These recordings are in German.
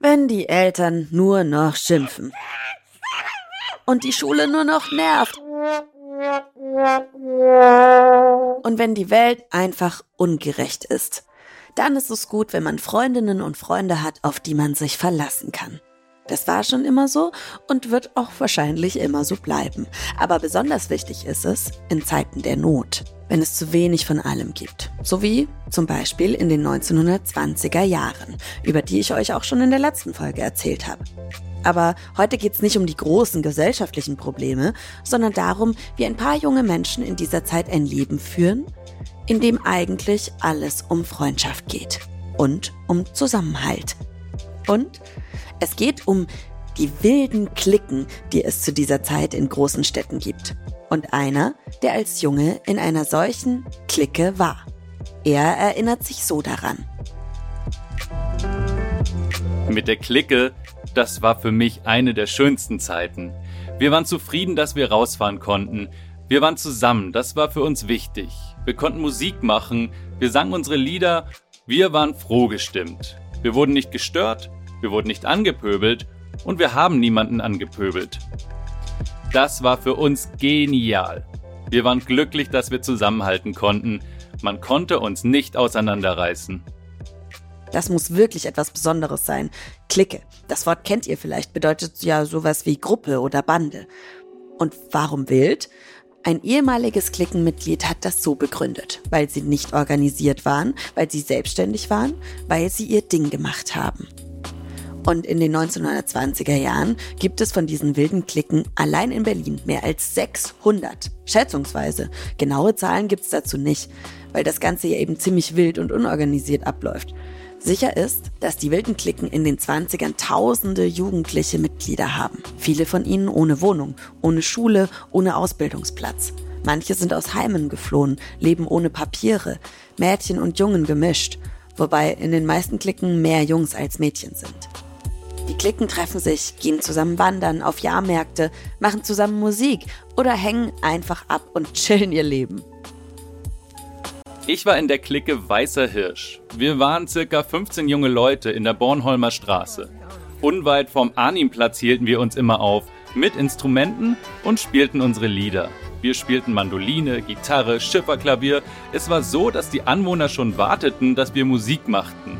Wenn die Eltern nur noch schimpfen und die Schule nur noch nervt und wenn die Welt einfach ungerecht ist, dann ist es gut, wenn man Freundinnen und Freunde hat, auf die man sich verlassen kann. Das war schon immer so und wird auch wahrscheinlich immer so bleiben. Aber besonders wichtig ist es in Zeiten der Not, wenn es zu wenig von allem gibt. So wie zum Beispiel in den 1920er Jahren, über die ich euch auch schon in der letzten Folge erzählt habe. Aber heute geht es nicht um die großen gesellschaftlichen Probleme, sondern darum, wie ein paar junge Menschen in dieser Zeit ein Leben führen, in dem eigentlich alles um Freundschaft geht und um Zusammenhalt. Und es geht um die wilden Klicken, die es zu dieser Zeit in großen Städten gibt. Und einer, der als Junge in einer solchen Clique war. Er erinnert sich so daran. Mit der Clique, das war für mich eine der schönsten Zeiten. Wir waren zufrieden, dass wir rausfahren konnten. Wir waren zusammen, das war für uns wichtig. Wir konnten Musik machen, wir sangen unsere Lieder, wir waren froh gestimmt. Wir wurden nicht gestört, wir wurden nicht angepöbelt und wir haben niemanden angepöbelt. Das war für uns genial. Wir waren glücklich, dass wir zusammenhalten konnten. Man konnte uns nicht auseinanderreißen. Das muss wirklich etwas Besonderes sein. Clique. Das Wort kennt ihr vielleicht, bedeutet ja sowas wie Gruppe oder Bande. Und warum wild? Ein ehemaliges Klickenmitglied hat das so begründet, weil sie nicht organisiert waren, weil sie selbstständig waren, weil sie ihr Ding gemacht haben. Und in den 1920er Jahren gibt es von diesen wilden Klicken allein in Berlin mehr als 600. Schätzungsweise. Genaue Zahlen gibt es dazu nicht, weil das Ganze ja eben ziemlich wild und unorganisiert abläuft. Sicher ist, dass die wilden Klicken in den 20ern tausende jugendliche Mitglieder haben. Viele von ihnen ohne Wohnung, ohne Schule, ohne Ausbildungsplatz. Manche sind aus Heimen geflohen, leben ohne Papiere, Mädchen und Jungen gemischt, wobei in den meisten Klicken mehr Jungs als Mädchen sind. Die Klicken treffen sich, gehen zusammen wandern, auf Jahrmärkte, machen zusammen Musik oder hängen einfach ab und chillen ihr Leben. Ich war in der Clique Weißer Hirsch. Wir waren circa 15 junge Leute in der Bornholmer Straße. Unweit vom Arnimplatz hielten wir uns immer auf, mit Instrumenten und spielten unsere Lieder. Wir spielten Mandoline, Gitarre, Schifferklavier. Es war so, dass die Anwohner schon warteten, dass wir Musik machten.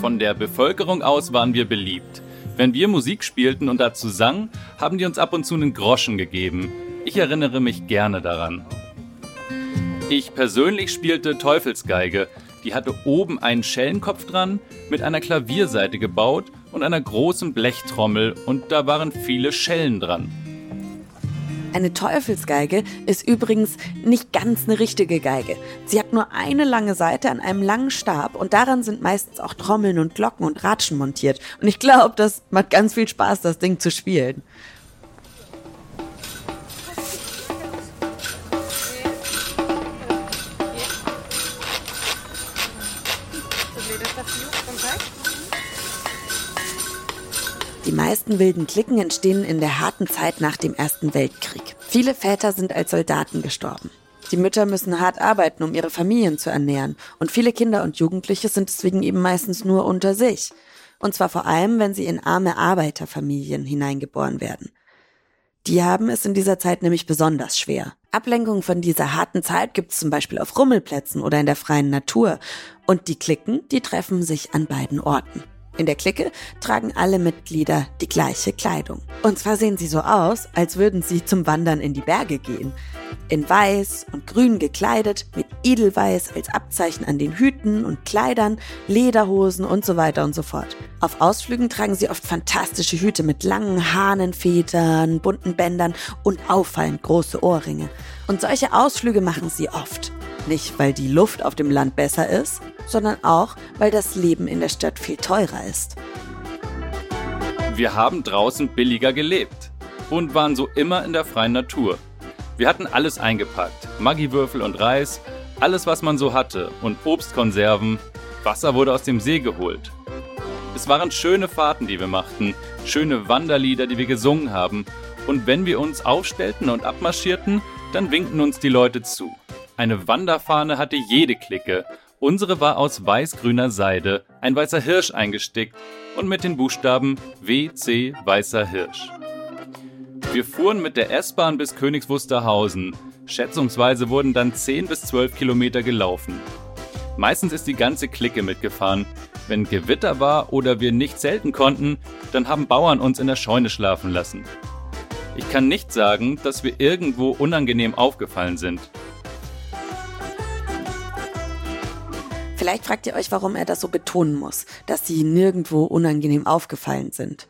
Von der Bevölkerung aus waren wir beliebt. Wenn wir Musik spielten und dazu sangen, haben die uns ab und zu einen Groschen gegeben. Ich erinnere mich gerne daran. Ich persönlich spielte Teufelsgeige. Die hatte oben einen Schellenkopf dran, mit einer Klavierseite gebaut und einer großen Blechtrommel und da waren viele Schellen dran. Eine Teufelsgeige ist übrigens nicht ganz eine richtige Geige. Sie hat nur eine lange Seite an einem langen Stab und daran sind meistens auch Trommeln und Glocken und Ratschen montiert. Und ich glaube, das macht ganz viel Spaß, das Ding zu spielen. Meisten wilden Klicken entstehen in der harten Zeit nach dem Ersten Weltkrieg. Viele Väter sind als Soldaten gestorben. Die Mütter müssen hart arbeiten, um ihre Familien zu ernähren. Und viele Kinder und Jugendliche sind deswegen eben meistens nur unter sich. Und zwar vor allem, wenn sie in arme Arbeiterfamilien hineingeboren werden. Die haben es in dieser Zeit nämlich besonders schwer. Ablenkung von dieser harten Zeit gibt es zum Beispiel auf Rummelplätzen oder in der freien Natur. Und die Klicken, die treffen sich an beiden Orten. In der Clique tragen alle Mitglieder die gleiche Kleidung. Und zwar sehen sie so aus, als würden sie zum Wandern in die Berge gehen. In weiß und grün gekleidet, mit Edelweiß als Abzeichen an den Hüten und Kleidern, Lederhosen und so weiter und so fort. Auf Ausflügen tragen sie oft fantastische Hüte mit langen Hahnenfedern, bunten Bändern und auffallend große Ohrringe. Und solche Ausflüge machen sie oft. Nicht, weil die Luft auf dem Land besser ist, sondern auch, weil das Leben in der Stadt viel teurer ist. Wir haben draußen billiger gelebt und waren so immer in der freien Natur. Wir hatten alles eingepackt: Maggiwürfel und Reis, alles was man so hatte und Obstkonserven. Wasser wurde aus dem See geholt. Es waren schöne Fahrten, die wir machten, schöne Wanderlieder, die wir gesungen haben. Und wenn wir uns aufstellten und abmarschierten, dann winkten uns die Leute zu. Eine Wanderfahne hatte jede Clique. Unsere war aus weiß-grüner Seide, ein weißer Hirsch eingestickt und mit den Buchstaben WC Weißer Hirsch. Wir fuhren mit der S-Bahn bis Königs Wusterhausen. Schätzungsweise wurden dann 10 bis 12 Kilometer gelaufen. Meistens ist die ganze Clique mitgefahren. Wenn Gewitter war oder wir nicht zelten konnten, dann haben Bauern uns in der Scheune schlafen lassen. Ich kann nicht sagen, dass wir irgendwo unangenehm aufgefallen sind. Vielleicht fragt ihr euch, warum er das so betonen muss, dass sie nirgendwo unangenehm aufgefallen sind.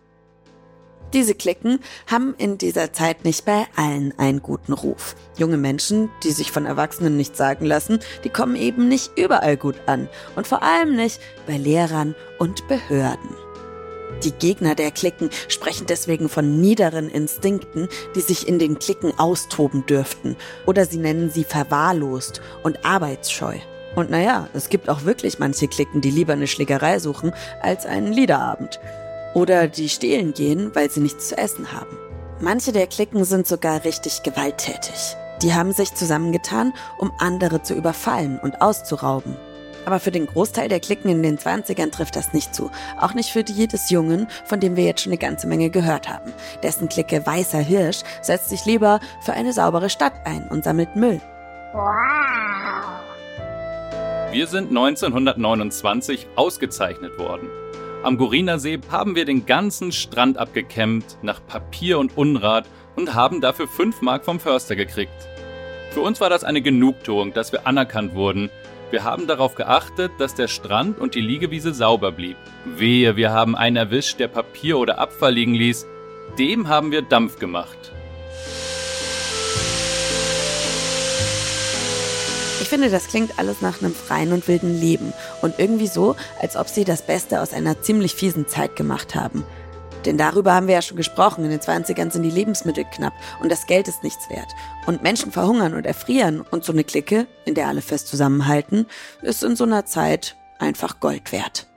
Diese Klicken haben in dieser Zeit nicht bei allen einen guten Ruf. Junge Menschen, die sich von Erwachsenen nichts sagen lassen, die kommen eben nicht überall gut an und vor allem nicht bei Lehrern und Behörden. Die Gegner der Klicken sprechen deswegen von niederen Instinkten, die sich in den Klicken austoben dürften, oder sie nennen sie verwahrlost und arbeitsscheu. Und naja, es gibt auch wirklich manche Klicken, die lieber eine Schlägerei suchen als einen Liederabend. Oder die stehlen gehen, weil sie nichts zu essen haben. Manche der Klicken sind sogar richtig gewalttätig. Die haben sich zusammengetan, um andere zu überfallen und auszurauben. Aber für den Großteil der Klicken in den 20ern trifft das nicht zu. Auch nicht für die des Jungen, von dem wir jetzt schon eine ganze Menge gehört haben. Dessen Clique Weißer Hirsch setzt sich lieber für eine saubere Stadt ein und sammelt Müll. Wir sind 1929 ausgezeichnet worden. Am Goriner See haben wir den ganzen Strand abgekämmt nach Papier und Unrat und haben dafür 5 Mark vom Förster gekriegt. Für uns war das eine Genugtuung, dass wir anerkannt wurden. Wir haben darauf geachtet, dass der Strand und die Liegewiese sauber blieb. Wehe, wir haben einen erwischt, der Papier oder Abfall liegen ließ. Dem haben wir Dampf gemacht. Ich finde, das klingt alles nach einem freien und wilden Leben und irgendwie so, als ob sie das Beste aus einer ziemlich fiesen Zeit gemacht haben. Denn darüber haben wir ja schon gesprochen, in den 20ern sind die Lebensmittel knapp und das Geld ist nichts wert. Und Menschen verhungern und erfrieren und so eine Clique, in der alle fest zusammenhalten, ist in so einer Zeit einfach Gold wert.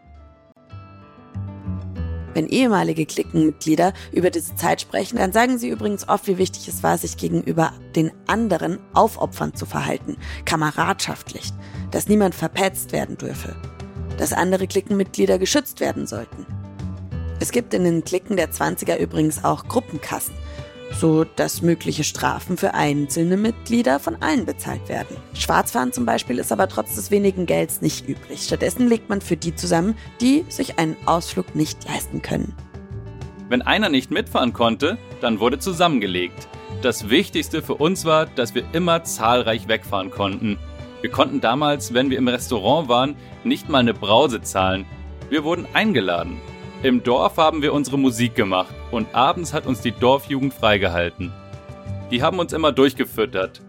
Wenn ehemalige Cliquenmitglieder über diese Zeit sprechen, dann sagen sie übrigens oft, wie wichtig es war, sich gegenüber den anderen aufopfernd zu verhalten, kameradschaftlich, dass niemand verpetzt werden dürfe, dass andere Cliquenmitglieder geschützt werden sollten. Es gibt in den Cliquen der 20er übrigens auch Gruppenkassen, so dass mögliche Strafen für einzelne Mitglieder von allen bezahlt werden. Schwarzfahren zum Beispiel ist aber trotz des wenigen Gelds nicht üblich. Stattdessen legt man für die zusammen, die sich einen Ausflug nicht leisten können. Wenn einer nicht mitfahren konnte, dann wurde zusammengelegt. Das Wichtigste für uns war, dass wir immer zahlreich wegfahren konnten. Wir konnten damals, wenn wir im Restaurant waren, nicht mal eine Brause zahlen. Wir wurden eingeladen. Im Dorf haben wir unsere Musik gemacht und abends hat uns die Dorfjugend freigehalten. Die haben uns immer durchgefüttert.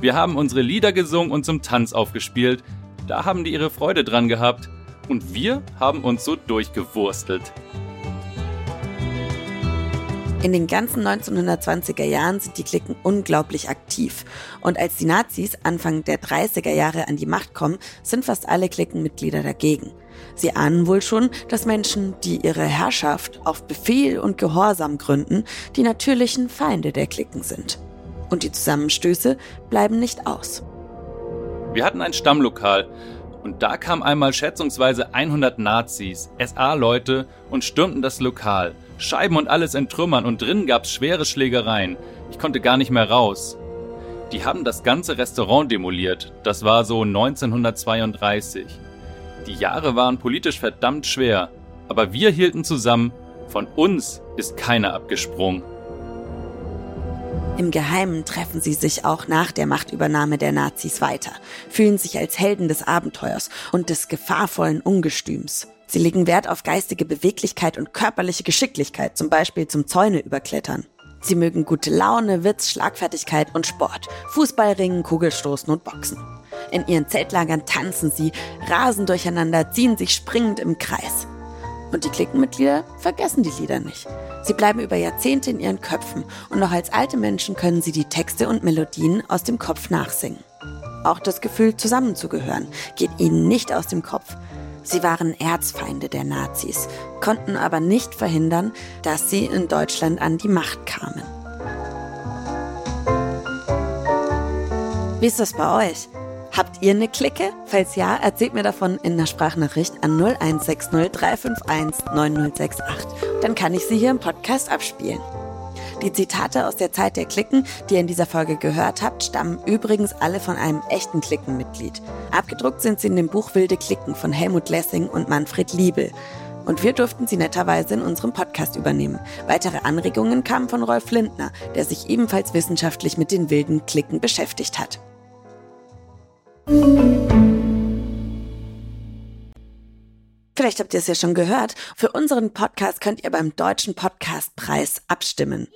Wir haben unsere Lieder gesungen und zum Tanz aufgespielt. Da haben die ihre Freude dran gehabt. Und wir haben uns so durchgewurstelt. In den ganzen 1920er Jahren sind die Klicken unglaublich aktiv. Und als die Nazis Anfang der 30er Jahre an die Macht kommen, sind fast alle Klickenmitglieder dagegen. Sie ahnen wohl schon, dass Menschen, die ihre Herrschaft auf Befehl und Gehorsam gründen, die natürlichen Feinde der Klicken sind. Und die Zusammenstöße bleiben nicht aus. Wir hatten ein Stammlokal und da kamen einmal schätzungsweise 100 Nazis, SA-Leute und stürmten das Lokal. Scheiben und alles entrümmern und drinnen gab's schwere Schlägereien. Ich konnte gar nicht mehr raus. Die haben das ganze Restaurant demoliert. Das war so 1932. Die Jahre waren politisch verdammt schwer, aber wir hielten zusammen, von uns ist keiner abgesprungen. Im Geheimen treffen sie sich auch nach der Machtübernahme der Nazis weiter, fühlen sich als Helden des Abenteuers und des gefahrvollen Ungestüms. Sie legen Wert auf geistige Beweglichkeit und körperliche Geschicklichkeit, zum Beispiel zum Zäune überklettern. Sie mögen gute Laune, Witz, Schlagfertigkeit und Sport, Fußballringen, Kugelstoßen und Boxen. In ihren Zeltlagern tanzen sie, rasen durcheinander, ziehen sich springend im Kreis. Und die Klickenmitglieder vergessen die Lieder nicht. Sie bleiben über Jahrzehnte in ihren Köpfen und noch als alte Menschen können sie die Texte und Melodien aus dem Kopf nachsingen. Auch das Gefühl, zusammenzugehören, geht ihnen nicht aus dem Kopf. Sie waren Erzfeinde der Nazis, konnten aber nicht verhindern, dass sie in Deutschland an die Macht kamen. Wie ist das bei euch? Habt ihr eine Clique? Falls ja, erzählt mir davon in der Sprachnachricht an 0160 351 9068. Dann kann ich sie hier im Podcast abspielen. Die Zitate aus der Zeit der Klicken, die ihr in dieser Folge gehört habt, stammen übrigens alle von einem echten Klickenmitglied. Abgedruckt sind sie in dem Buch Wilde Klicken von Helmut Lessing und Manfred Liebel. Und wir durften sie netterweise in unserem Podcast übernehmen. Weitere Anregungen kamen von Rolf Lindner, der sich ebenfalls wissenschaftlich mit den wilden Klicken beschäftigt hat. Vielleicht habt ihr es ja schon gehört. Für unseren Podcast könnt ihr beim Deutschen Podcastpreis abstimmen.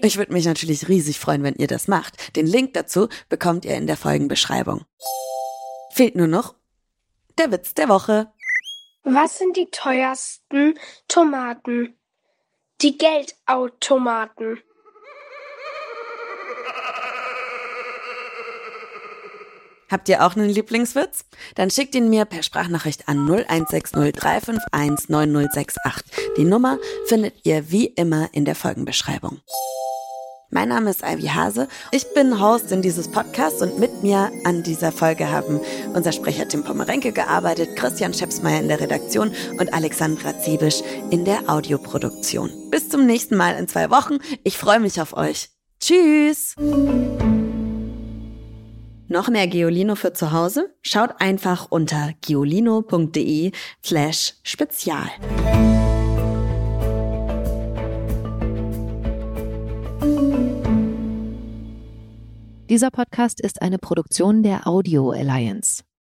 Ich würde mich natürlich riesig freuen, wenn ihr das macht. Den Link dazu bekommt ihr in der Folgenbeschreibung. Fehlt nur noch der Witz der Woche. Was sind die teuersten Tomaten? Die Geldautomaten. Habt ihr auch einen Lieblingswitz? Dann schickt ihn mir per Sprachnachricht an 0160 351 9068. Die Nummer findet ihr wie immer in der Folgenbeschreibung. Mein Name ist Ivy Hase. Ich bin Host in dieses Podcast und mit mir an dieser Folge haben unser Sprecher Tim Pomerenke gearbeitet, Christian Schepsmeier in der Redaktion und Alexandra Ziebisch in der Audioproduktion. Bis zum nächsten Mal in zwei Wochen. Ich freue mich auf euch. Tschüss! Noch mehr Geolino für zu Hause? Schaut einfach unter geolino.de slash spezial. Dieser Podcast ist eine Produktion der Audio Alliance.